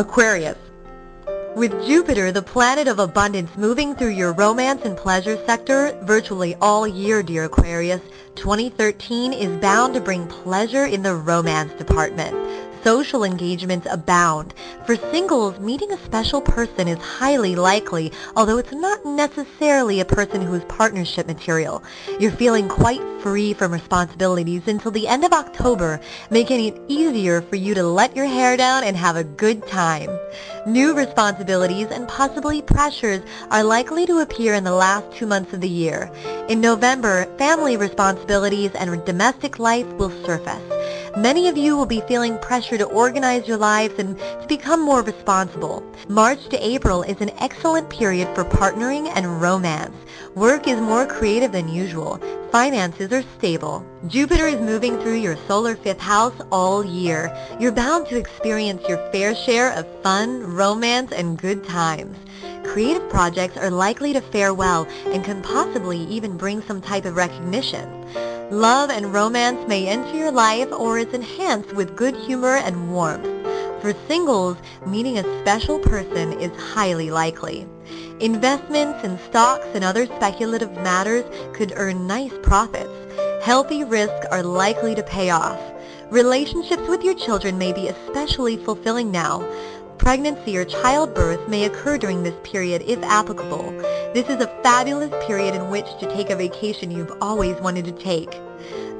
Aquarius. With Jupiter, the planet of abundance, moving through your romance and pleasure sector virtually all year, dear Aquarius, 2013 is bound to bring pleasure in the romance department. Social engagements abound. For singles, meeting a special person is highly likely, although it's not necessarily a person who is partnership material. You're feeling quite free from responsibilities until the end of October, making it easier for you to let your hair down and have a good time. New responsibilities and possibly pressures are likely to appear in the last two months of the year. In November, family responsibilities and domestic life will surface. Many of you will be feeling pressure to organize your lives and to become more responsible. March to April is an excellent period for partnering and romance. Work is more creative than usual. Finances are stable. Jupiter is moving through your solar fifth house all year. You're bound to experience your fair share of fun, romance, and good times. Creative projects are likely to fare well and can possibly even bring some type of recognition. Love and romance may enter your life or is enhanced with good humor and warmth. For singles, meeting a special person is highly likely. Investments in stocks and other speculative matters could earn nice profits. Healthy risks are likely to pay off. Relationships with your children may be especially fulfilling now. Pregnancy or childbirth may occur during this period if applicable. This is a fabulous period in which to take a vacation you've always wanted to take.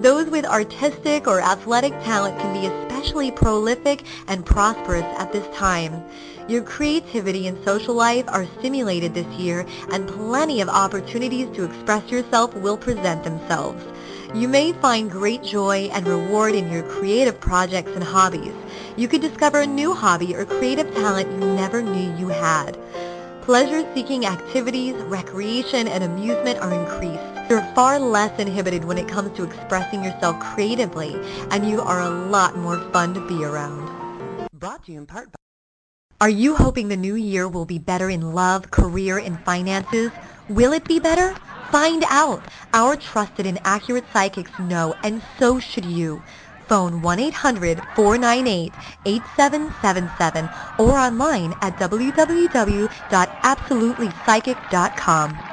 Those with artistic or athletic talent can be especially prolific and prosperous at this time. Your creativity and social life are stimulated this year and plenty of opportunities to express yourself will present themselves. You may find great joy and reward in your creative projects and hobbies. You could discover a new hobby or creative talent you never knew you had. Pleasure-seeking activities, recreation, and amusement are increased. You're far less inhibited when it comes to expressing yourself creatively, and you are a lot more fun to be around. Brought to you in part by... Are you hoping the new year will be better in love, career, and finances? Will it be better? Find out. Our trusted and accurate psychics know, and so should you. Phone 1-800-498-8777 or online at www.absolutelypsychic.com.